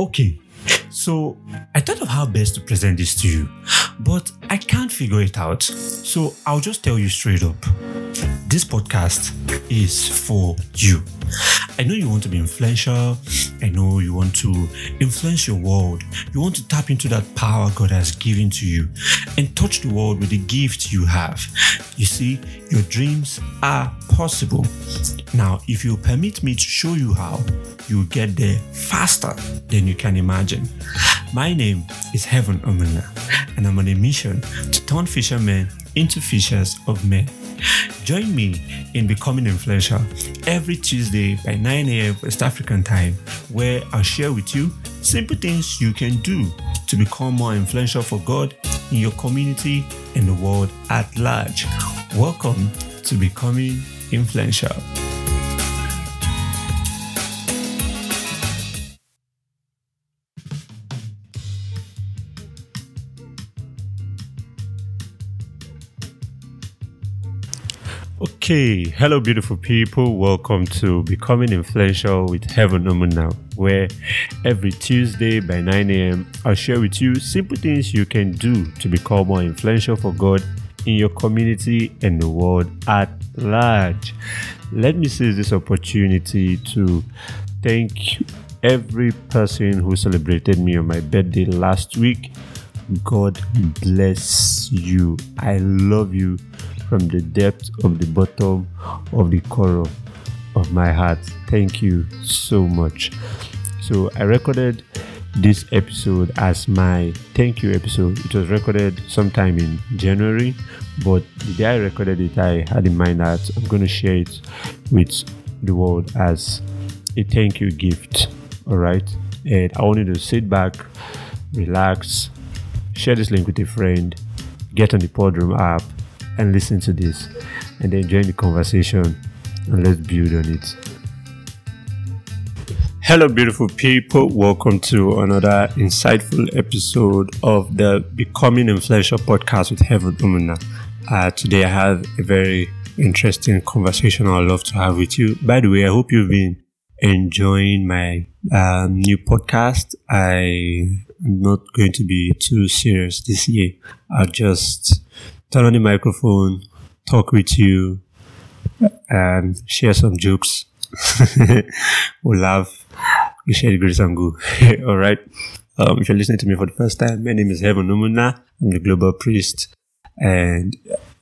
Okay, so I thought of how best to present this to you, but I can't figure it out. So I'll just tell you straight up. This podcast is for you. I know you want to be influential. I know you want to influence your world. You want to tap into that power God has given to you and touch the world with the gift you have. You see, your dreams are possible. Now, if you permit me to show you how, you'll get there faster than you can imagine. My name is Heaven Umuna, and I'm on a mission to turn fishermen into fishers of men. Join me in becoming influential every Tuesday by 9 a.m. West African time, where I'll share with you simple things you can do to become more influential for God in your community and the world at large. Welcome to Becoming Influential. Okay, hello, beautiful people. Welcome to Becoming Influential with Heaven Now, where every Tuesday by 9 a.m., I'll share with you simple things you can do to become more influential for God in your community and the world at large. Let me seize this opportunity to thank every person who celebrated me on my birthday last week. God bless you. I love you from the depth of the bottom of the core of my heart. Thank you so much. So, I recorded this episode as my thank you episode. It was recorded sometime in January, but the day I recorded it, I had in mind that I'm going to share it with the world as a thank you gift. All right. And I want you to sit back, relax, share this link with a friend, get on the Podroom app, and listen to this and then join the conversation and let's build on it. Hello, beautiful people. Welcome to another insightful episode of the Becoming Influential podcast with Heaven Umuna. Uh, today, I have a very interesting conversation I'd love to have with you. By the way, I hope you've been enjoying my um, new podcast. I am not going to be too serious this year. I'll just turn on the microphone, talk with you, and share some jokes. we laugh, we share the grace and go. All right. Um, if you're listening to me for the first time, my name is Heaven Umuna. I'm the global priest, and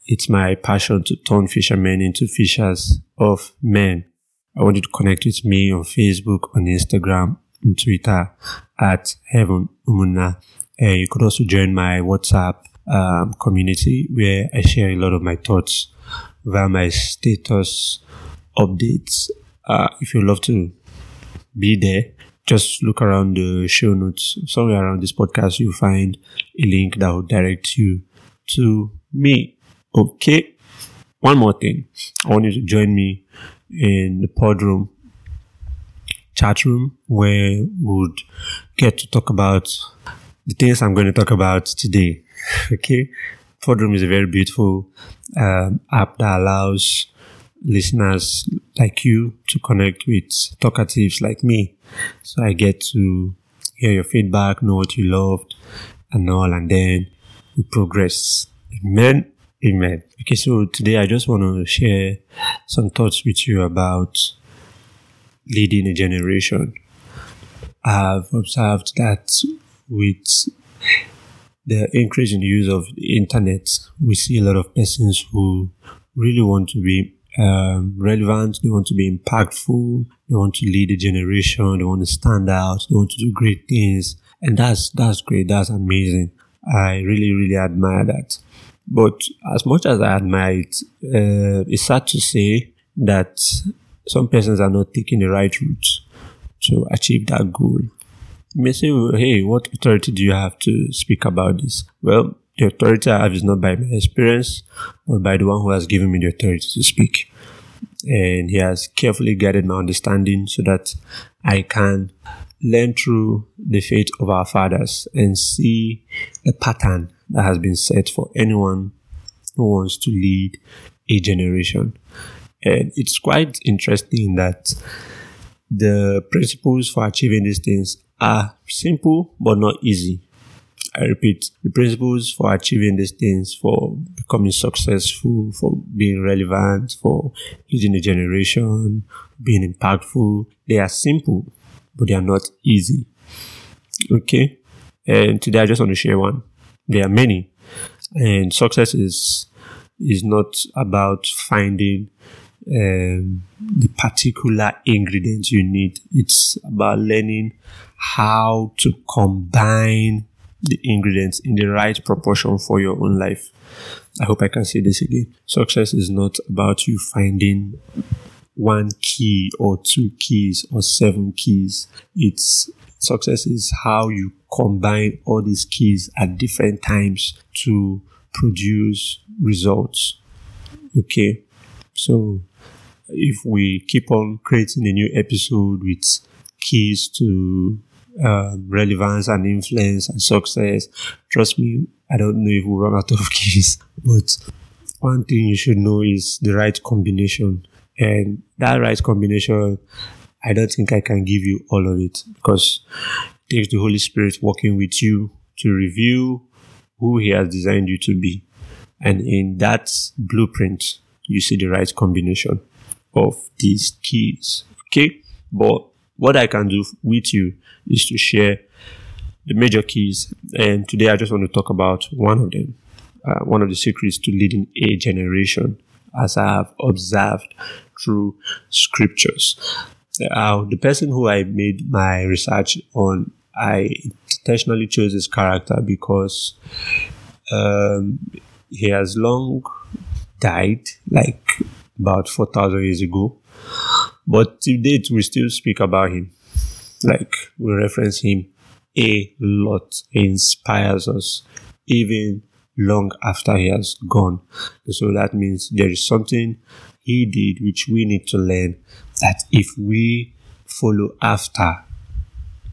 it's my passion to turn fishermen into fishers of men. I want you to connect with me on Facebook, on Instagram, on Twitter at Heaven Umuna. Uh, you could also join my WhatsApp um, community where I share a lot of my thoughts via my status updates. Uh, if you love to be there, just look around the show notes. Somewhere around this podcast, you'll find a link that will direct you to me. Okay. One more thing. I want you to join me in the Podroom chat room where we would get to talk about the things I'm going to talk about today. okay. Podroom is a very beautiful um, app that allows listeners like you to connect with talkatives like me. So I get to hear your feedback, know what you loved and all, and then we progress. Amen. Amen. Okay, so today I just want to share some thoughts with you about leading a generation. I've observed that with the increase in the use of the internet, we see a lot of persons who really want to be um, relevant, they want to be impactful, they want to lead a generation, they want to stand out, they want to do great things, and that's that's great, that's amazing. I really really admire that. But as much as I admire it, uh, it's sad to say that some persons are not taking the right route to achieve that goal. You may say, hey, what authority do you have to speak about this? Well, the authority I have is not by my experience, but by the one who has given me the authority to speak. And he has carefully guided my understanding so that I can learn through the faith of our fathers and see a pattern that has been set for anyone who wants to lead a generation. And it's quite interesting that the principles for achieving these things are simple but not easy. I repeat, the principles for achieving these things, for becoming successful, for being relevant, for leading a generation, being impactful, they are simple, but they are not easy. Okay? And today I just want to share one. There are many. And success is is not about finding um, the particular ingredients you need. It's about learning how to combine the ingredients in the right proportion for your own life. I hope I can say this again. Success is not about you finding one key or two keys or seven keys. It's success is how you combine all these keys at different times to produce results. Okay. So if we keep on creating a new episode with keys to um, relevance and influence and success. Trust me, I don't know if we'll run out of keys, but one thing you should know is the right combination. And that right combination, I don't think I can give you all of it because it takes the Holy Spirit working with you to review who He has designed you to be. And in that blueprint, you see the right combination of these keys. Okay? But what I can do with you is to share the major keys. And today I just want to talk about one of them, uh, one of the secrets to leading a generation as I have observed through scriptures. Uh, the person who I made my research on, I intentionally chose his character because um, he has long died, like about 4,000 years ago. But to date, we still speak about him. Like, we reference him a lot. He inspires us, even long after he has gone. So that means there is something he did which we need to learn that if we follow after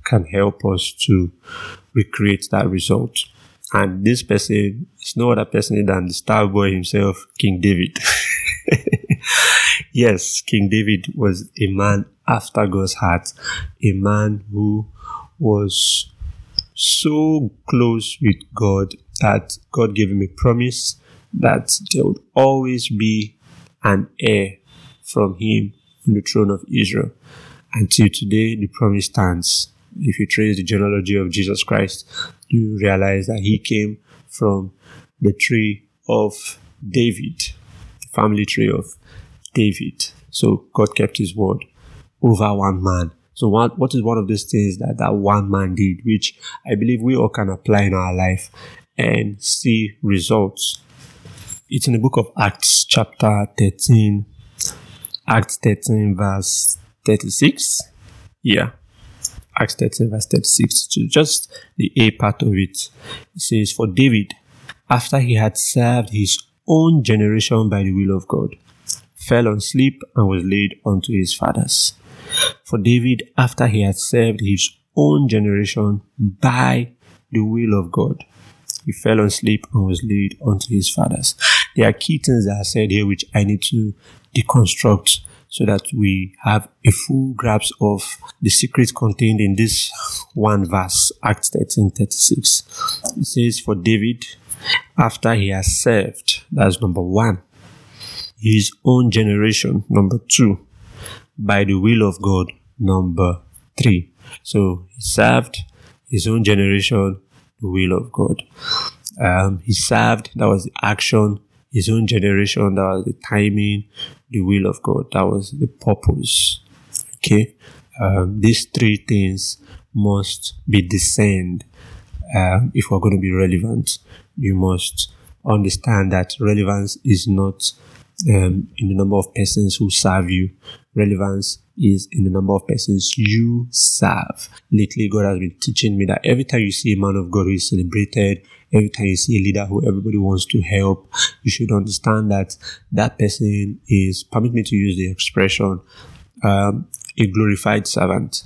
can help us to recreate that result. And this person is no other person than the star boy himself, King David. yes, King David was a man after God's heart, a man who was so close with God that God gave him a promise that there would always be an heir from him on the throne of Israel. Until today, the promise stands. If you trace the genealogy of Jesus Christ, you realize that he came from the tree of David, the family tree of David. So God kept his word over one man. So what, what is one of those things that that one man did, which I believe we all can apply in our life and see results? It's in the book of Acts chapter 13, Acts 13 verse 36. Yeah. Acts 13 verse 36. So just the A part of it. It says, For David, after he had served his own generation by the will of God, fell on sleep and was laid unto his fathers. For David, after he had served his own generation by the will of God, he fell on sleep and was laid unto his fathers. There are key things that are said here which I need to deconstruct so that we have a full grasp of the secret contained in this one verse, Acts 13 36. It says, For David, after he has served, that's number one, his own generation. Number two, by the will of God. Number three. So he served his own generation, the will of God. Um, he served, that was the action, his own generation, that was the timing, the will of God, that was the purpose. Okay. Um, these three things must be discerned um, if we're going to be relevant. You must understand that relevance is not um, in the number of persons who serve you. Relevance is in the number of persons you serve. Lately, God has been teaching me that every time you see a man of God who is celebrated, every time you see a leader who everybody wants to help, you should understand that that person is, permit me to use the expression, um, a glorified servant.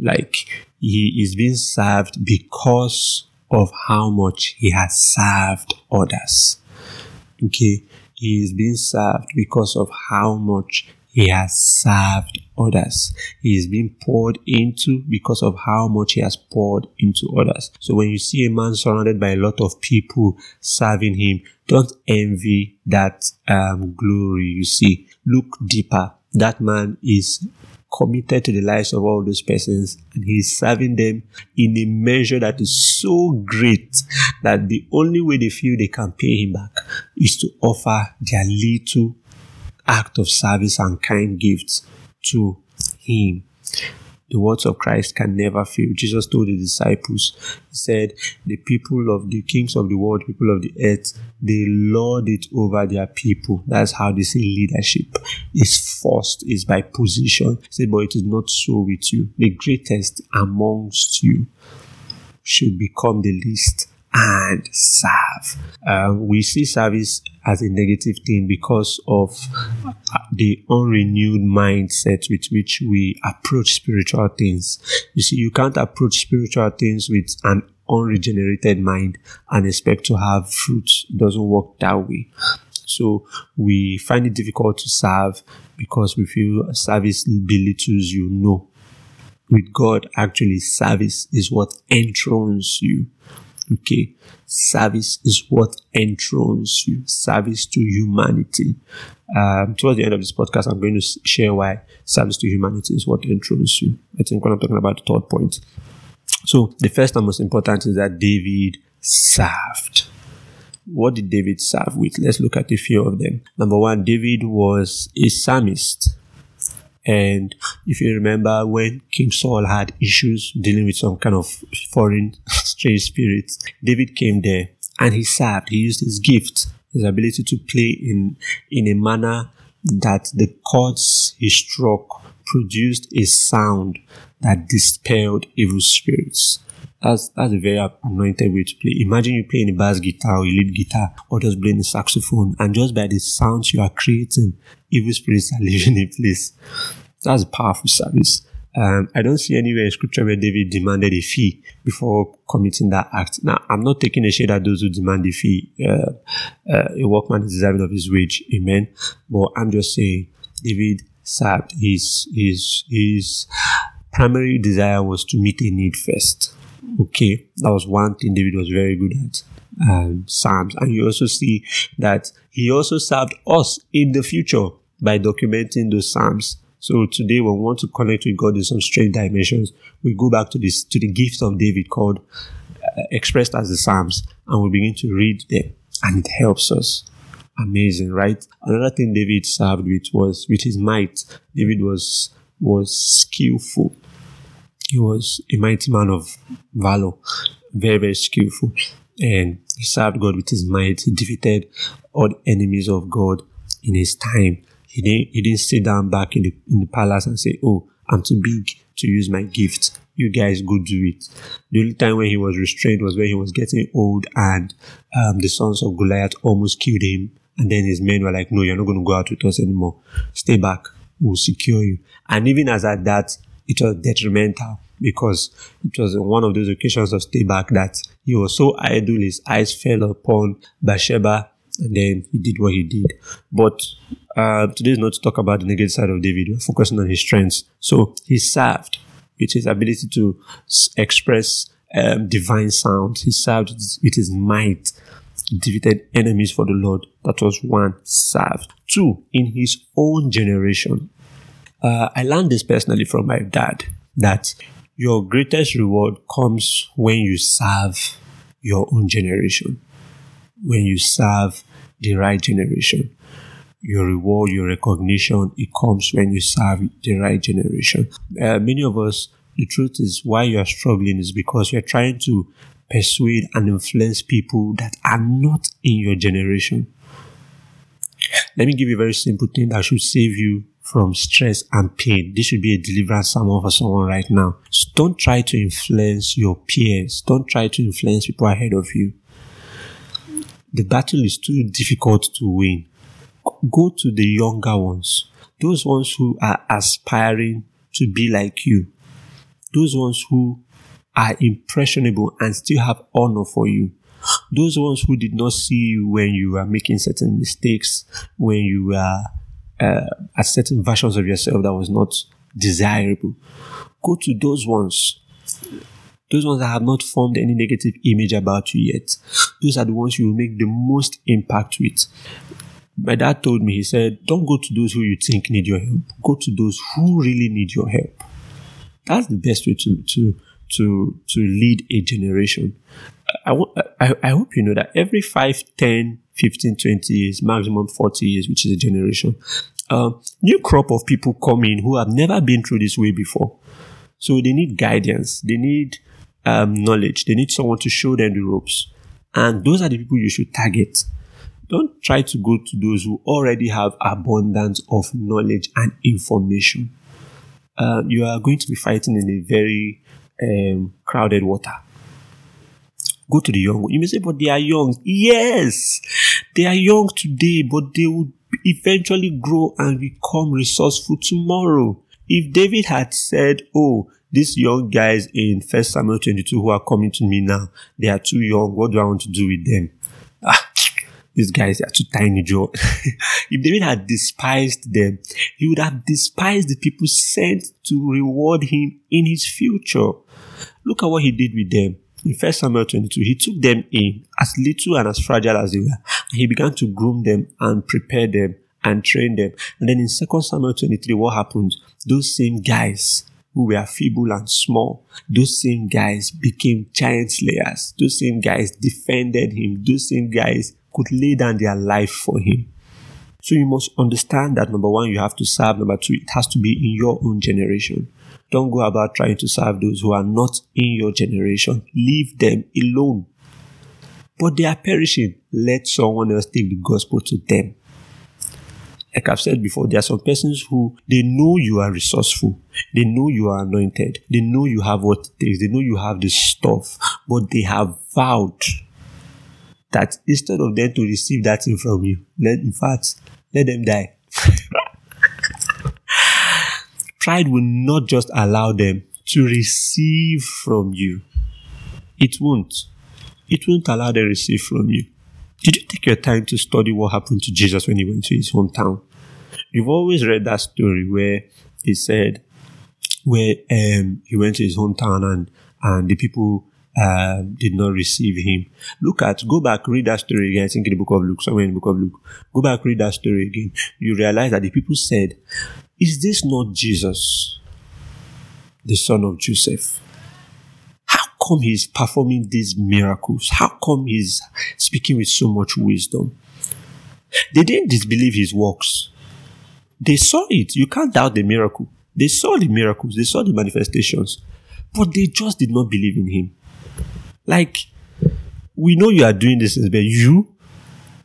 Like he is being served because of how much he has served others. Okay he is being served because of how much he has served others. He is being poured into because of how much he has poured into others. So when you see a man surrounded by a lot of people serving him, don't envy that um, glory you see. Look deeper. That man is committed to the lives of all those persons and he's serving them in a measure that is so great that the only way they feel they can pay him back is to offer their little act of service and kind gifts to him. The words of Christ can never fail. Jesus told the disciples, He said, The people of the kings of the world, people of the earth, they lord it over their people. That's how they say leadership is forced, is by position. He said, But it is not so with you. The greatest amongst you should become the least and serve. Uh, we see service as a negative thing because of uh, the unrenewed mindset with which we approach spiritual things. You see, you can't approach spiritual things with an unregenerated mind and expect to have fruits. It doesn't work that way. So we find it difficult to serve because we feel service belittles you. No. With God, actually, service is what enthrones you. Okay. Service is what enthrones you. Service to humanity. Um, towards the end of this podcast, I'm going to share why service to humanity is what enthrones you. I think when I'm talking about the third point. So the first and most important is that David served. What did David serve with? Let's look at a few of them. Number one, David was a psalmist. And if you remember when King Saul had issues dealing with some kind of foreign strange spirits, David came there and he served. He used his gift, his ability to play in, in a manner that the chords he struck produced a sound that dispelled evil spirits. That's that's a very anointed way to play. Imagine you playing a bass guitar or a lead guitar or just playing a saxophone, and just by the sounds you are creating, evil spirits are leaving a place. That's a powerful service. Um, I don't see anywhere in scripture where David demanded a fee before committing that act. Now, I'm not taking a shade at those who demand a fee. Uh, uh, a workman is deserving of his wage. Amen. But I'm just saying, David served. His, his, his primary desire was to meet a need first. Okay. That was one thing David was very good at. Um, Psalms. And you also see that he also served us in the future by documenting those Psalms so today, when we want to connect with God in some strange dimensions, we go back to this to the gift of David called uh, expressed as the Psalms, and we begin to read them, and it helps us. Amazing, right? Another thing David served with was with his might. David was was skillful. He was a mighty man of valor, very very skillful, and he served God with his might. He defeated all the enemies of God in his time. He didn't, he didn't sit down back in the, in the palace and say, Oh, I'm too big to use my gift. You guys go do it. The only time when he was restrained was when he was getting old and um, the sons of Goliath almost killed him. And then his men were like, No, you're not going to go out with us anymore. Stay back. We'll secure you. And even as at that, it was detrimental because it was one of those occasions of stay back that he was so idle, his eyes fell upon Bathsheba and then he did what he did. But uh, today is not to talk about the negative side of David. We're focusing on his strengths. So he served with his ability to express um, divine sound. He served with his might, defeated enemies for the Lord. That was one. Served. Two, in his own generation. Uh, I learned this personally from my dad that your greatest reward comes when you serve your own generation when you serve the right generation. Your reward, your recognition, it comes when you serve the right generation. Uh, many of us, the truth is why you are struggling is because you're trying to persuade and influence people that are not in your generation. Let me give you a very simple thing that should save you from stress and pain. This should be a deliverance sermon for someone right now. So don't try to influence your peers. Don't try to influence people ahead of you the battle is too difficult to win. Go to the younger ones, those ones who are aspiring to be like you, those ones who are impressionable and still have honor for you. Those ones who did not see you when you were making certain mistakes, when you were uh, at certain versions of yourself that was not desirable. Go to those ones. Those ones that have not formed any negative image about you yet. Those are the ones you will make the most impact with. My dad told me, he said, don't go to those who you think need your help. Go to those who really need your help. That's the best way to, to, to, to lead a generation. I, I, I hope you know that every 5, 10, 15, 20 years, maximum 40 years, which is a generation, uh, new crop of people come in who have never been through this way before. So they need guidance. They need um, knowledge. They need someone to show them the ropes. And those are the people you should target. Don't try to go to those who already have abundance of knowledge and information. Uh, you are going to be fighting in a very um, crowded water. Go to the young. You may say, but they are young. Yes, they are young today, but they will eventually grow and become resourceful tomorrow. If David had said, oh, these young guys in First Samuel 22 who are coming to me now, they are too young. What do I want to do with them? Ah, these guys are too tiny, Joe. if David had despised them, he would have despised the people sent to reward him in his future. Look at what he did with them. In 1 Samuel 22, he took them in as little and as fragile as they were. And he began to groom them and prepare them and train them. And then in 2 Samuel 23, what happened? Those same guys who were feeble and small, those same guys became giant slayers. Those same guys defended him. Those same guys could lay down their life for him. So you must understand that number one, you have to serve. Number two, it has to be in your own generation. Don't go about trying to serve those who are not in your generation. Leave them alone. But they are perishing. Let someone else take the gospel to them. Like I've said before, there are some persons who they know you are resourceful. They know you are anointed. They know you have what it takes. They know you have the stuff, but they have vowed that instead of them to receive that thing from you, let in fact let them die. Pride will not just allow them to receive from you. It won't. It won't allow them to receive from you. Did you take your time to study what happened to Jesus when he went to his hometown? You've always read that story where he said, where um, he went to his hometown and, and the people uh, did not receive him. Look at, go back, read that story again. I think in the book of Luke, somewhere in the book of Luke. Go back, read that story again. You realize that the people said, Is this not Jesus, the son of Joseph? How come he's performing these miracles? How come he's speaking with so much wisdom? They didn't disbelieve his works. They saw it. You can't doubt the miracle. They saw the miracles, they saw the manifestations, but they just did not believe in him. Like, we know you are doing this, but you,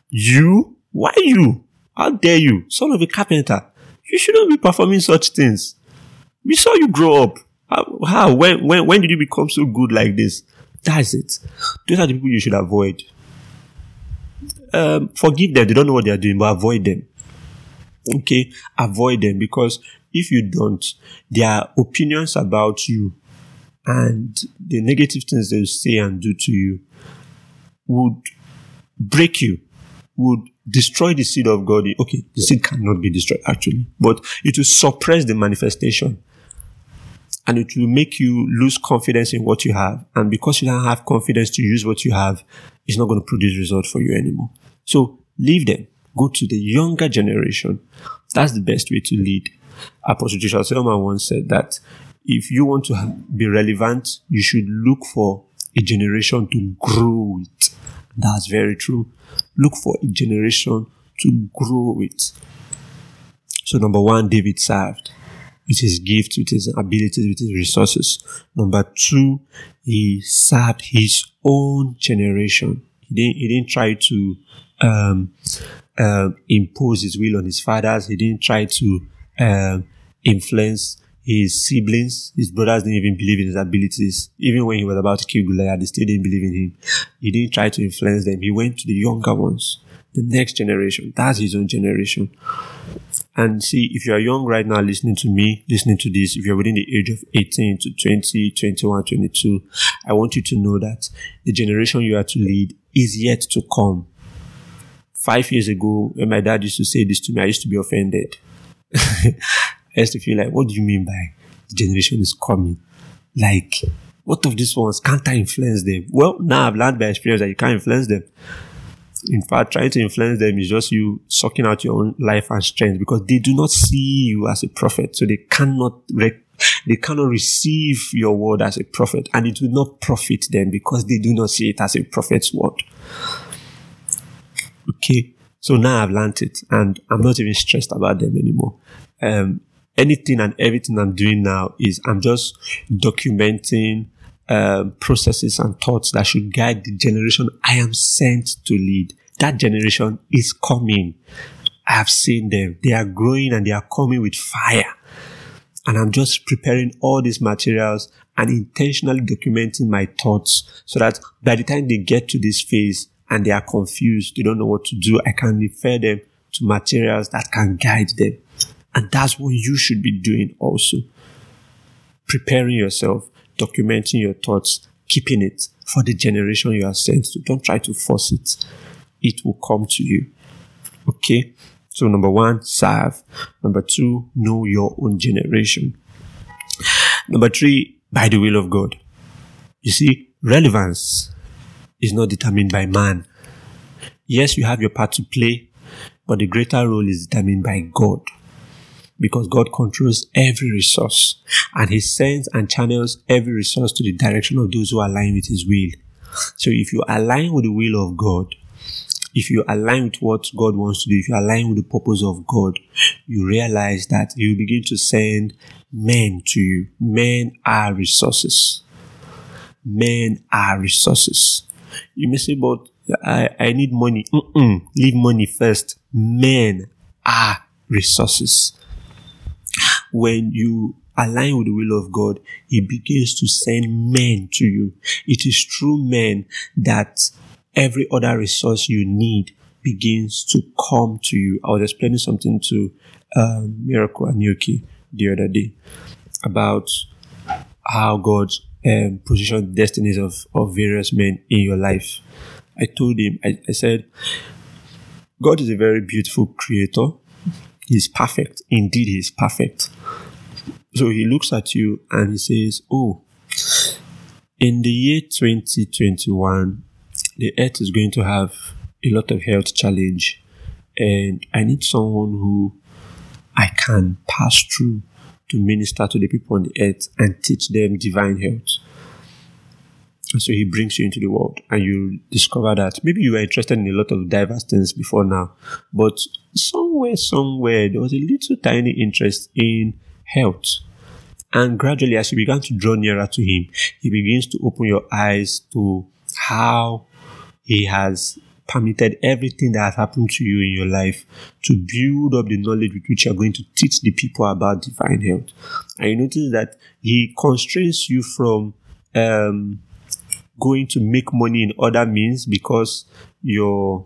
you, why you? How dare you, son of a carpenter? You shouldn't be performing such things. We saw you grow up. How, how when, when, when did you become so good like this? That's it. Those are the people you should avoid. Um, forgive them. They don't know what they are doing, but avoid them. Okay, avoid them because if you don't, their opinions about you and the negative things they say and do to you would break you, would destroy the seed of God. Okay, the seed cannot be destroyed actually, but it will suppress the manifestation and it will make you lose confidence in what you have. And because you don't have confidence to use what you have, it's not going to produce result for you anymore. So leave them. Go to the younger generation. That's the best way to lead. Apostle Joshua Selman once said that if you want to be relevant, you should look for a generation to grow it. That's very true. Look for a generation to grow with. So number one, David served with his gifts, with his abilities, with his resources. Number two, he served his own generation. He didn't, he didn't try to um, uh, impose his will on his fathers. He didn't try to um, influence his siblings, his brothers didn't even believe in his abilities. Even when he was about to kill Goliath, they still didn't believe in him. He didn't try to influence them. He went to the younger ones, the next generation. That's his own generation. And see, if you are young right now listening to me, listening to this, if you're within the age of 18 to 20, 21, 22, I want you to know that the generation you are to lead is yet to come. five years ago, when my dad used to say this to me, I used to be offended. Used to feel like, what do you mean by the generation is coming? Like, what of these ones? Can't I influence them? Well, now I've learned by experience that you can't influence them. In fact, trying to influence them is just you sucking out your own life and strength because they do not see you as a prophet. So they cannot rec- they cannot receive your word as a prophet and it will not profit them because they do not see it as a prophet's word. Okay. So now I've learned it and I'm not even stressed about them anymore. Um, anything and everything I'm doing now is I'm just documenting um, processes and thoughts that should guide the generation I am sent to lead. That generation is coming. I have seen them. They are growing and they are coming with fire. And I'm just preparing all these materials and intentionally documenting my thoughts so that by the time they get to this phase and they are confused, they don't know what to do, I can refer them to materials that can guide them. And that's what you should be doing also. Preparing yourself, documenting your thoughts, keeping it for the generation you are sent to. Don't try to force it. It will come to you. Okay? So number one, serve. Number two, know your own generation. Number three, by the will of God. You see, relevance is not determined by man. Yes, you have your part to play, but the greater role is determined by God because God controls every resource and He sends and channels every resource to the direction of those who align with His will. So if you align with the will of God, if you align with what God wants to do, if you align with the purpose of God, you realize that He will begin to send men to you. Men are resources. Men are resources. You may say, but I, I need money. Mm-mm. Leave money first. Men are resources when you align with the will of God, He begins to send men to you. It is through men that every other resource you need begins to come to you. I was explaining something to um, Miracle Anyuki the other day about how God um, positioned destinies of, of various men in your life. I told him, I, I said, God is a very beautiful creator. He's perfect. Indeed, he's perfect. So he looks at you and he says, Oh, in the year 2021, the earth is going to have a lot of health challenge. And I need someone who I can pass through to minister to the people on the earth and teach them divine health. So he brings you into the world and you discover that maybe you were interested in a lot of diverse things before now, but somewhere, somewhere, there was a little tiny interest in health. And gradually, as you begin to draw nearer to him, he begins to open your eyes to how he has permitted everything that has happened to you in your life to build up the knowledge with which you're going to teach the people about divine health. And you notice that he constrains you from um, going to make money in other means because your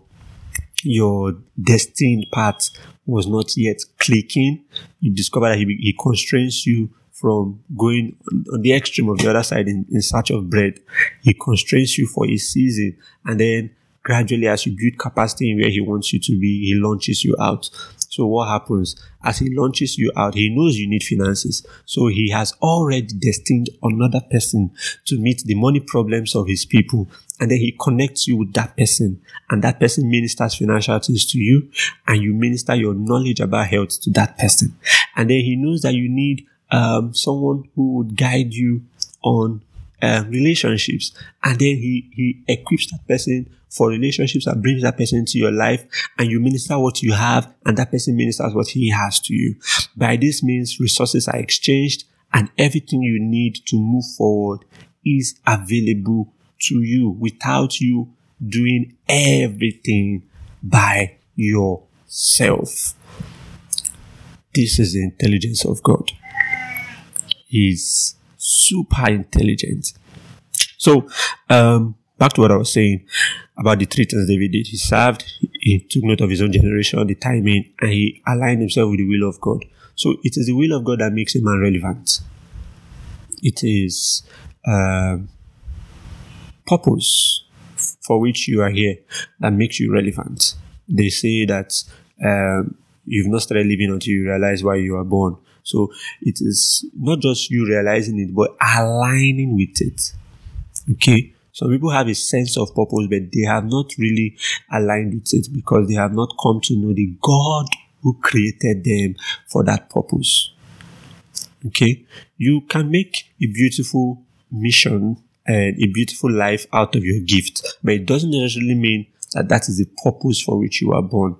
your destined path was not yet clicking. You discover that he, he constrains you from going on the extreme of the other side in, in search of bread. He constrains you for a season and then gradually as you build capacity in where he wants you to be, he launches you out. So what happens? As he launches you out, he knows you need finances. So he has already destined another person to meet the money problems of his people. And then he connects you with that person. And that person ministers financial things to you. And you minister your knowledge about health to that person. And then he knows that you need um, someone who would guide you on uh, relationships. And then he, he equips that person for relationships and brings that person into your life and you minister what you have and that person ministers what he has to you. By this means, resources are exchanged and everything you need to move forward is available to you without you doing everything by yourself. This is the intelligence of God. He's super intelligent. So, um, back to what I was saying about the three things David did. He served, he took note of his own generation, the timing, and he aligned himself with the will of God. So it is the will of God that makes a man relevant. It is um, purpose for which you are here that makes you relevant. they say that um, you've not started living until you realize why you were born. So it is not just you realizing it, but aligning with it. Okay. Some people have a sense of purpose, but they have not really aligned with it because they have not come to know the God who created them for that purpose. Okay. You can make a beautiful mission and a beautiful life out of your gift, but it doesn't necessarily mean that that is the purpose for which you are born.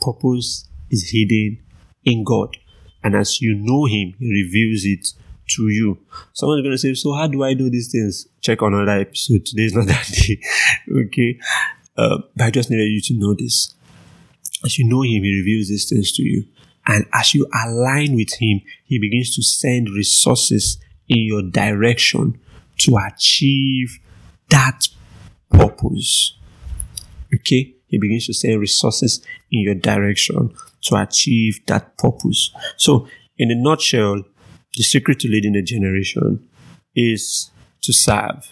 Purpose is hidden in God. And as you know Him, He reveals it to you. Someone's going to say, So, how do I do these things? Check on another episode. Today is not that day. okay. Uh, but I just needed you to know this. As you know Him, He reveals these things to you. And as you align with Him, He begins to send resources in your direction to achieve that purpose. Okay? He begins to send resources in your direction to achieve that purpose. So, in a nutshell, the secret to leading a generation is to serve.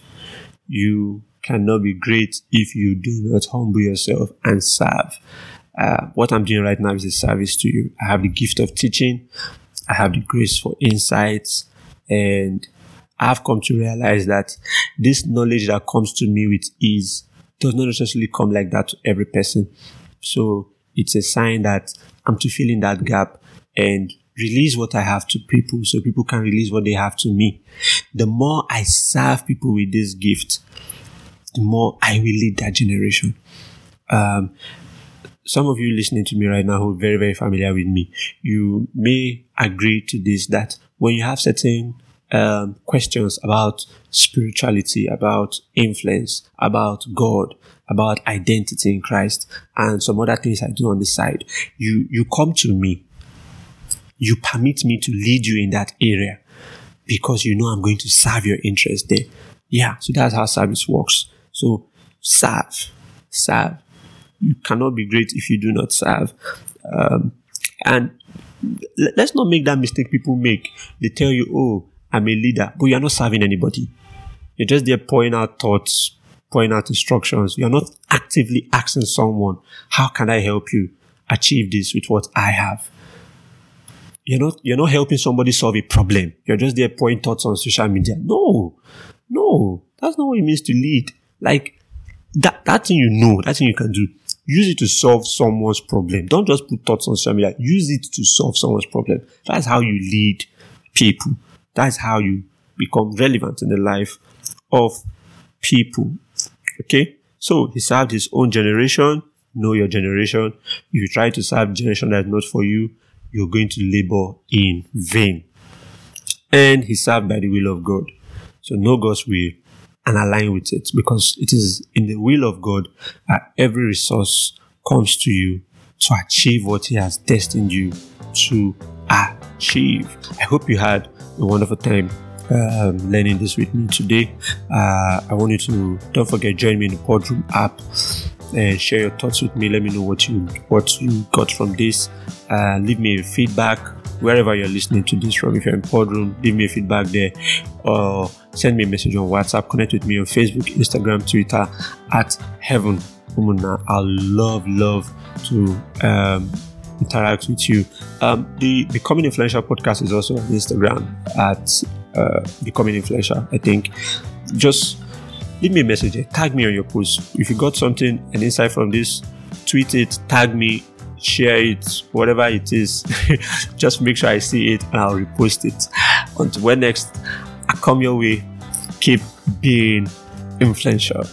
You cannot be great if you do not humble yourself and serve. Uh, what I'm doing right now is a service to you. I have the gift of teaching. I have the grace for insights and I've come to realize that this knowledge that comes to me with ease does not necessarily come like that to every person. So it's a sign that I'm to fill in that gap and release what I have to people so people can release what they have to me. The more I serve people with this gift, the more I will lead that generation. Um, some of you listening to me right now who are very, very familiar with me, you may agree to this that when you have certain um, questions about spirituality, about influence, about God, about identity in Christ, and some other things I do on the side, you you come to me. You permit me to lead you in that area because you know I'm going to serve your interest there. Yeah, so that's how service works. So serve, serve. You cannot be great if you do not serve. Um, and let's not make that mistake people make. They tell you, oh, I'm a leader, but you're not serving anybody. You're just there pouring out thoughts, pouring out instructions. You're not actively asking someone, how can I help you achieve this with what I have? You're not, you're not helping somebody solve a problem. You're just there pouring thoughts on social media. No, no, that's not what it means to lead. Like that, that thing you know, that thing you can do, use it to solve someone's problem. Don't just put thoughts on social media. Use it to solve someone's problem. That's how you lead people. That's how you become relevant in the life of people. Okay? So he served his own generation. Know your generation. If you try to serve generation that is not for you, you're going to labor in vain. And he served by the will of God. So know God's will and align with it because it is in the will of God that every resource comes to you to achieve what he has destined you to achieve. I hope you had a wonderful time um, learning this with me today. Uh, I want you to don't forget join me in the Podroom app and share your thoughts with me. Let me know what you what you got from this. Uh, leave me feedback wherever you're listening to this from. If you're in Podroom, leave me a feedback there, or send me a message on WhatsApp. Connect with me on Facebook, Instagram, Twitter at Heaven Umuna. I love love to um, interact with you. Um, the Becoming Influential podcast is also on Instagram at uh, Becoming Influential, I think. Just leave me a message, tag me on your post. If you got something, an insight from this, tweet it, tag me, share it, whatever it is. Just make sure I see it and I'll repost it. Until when next I come your way, keep being influential.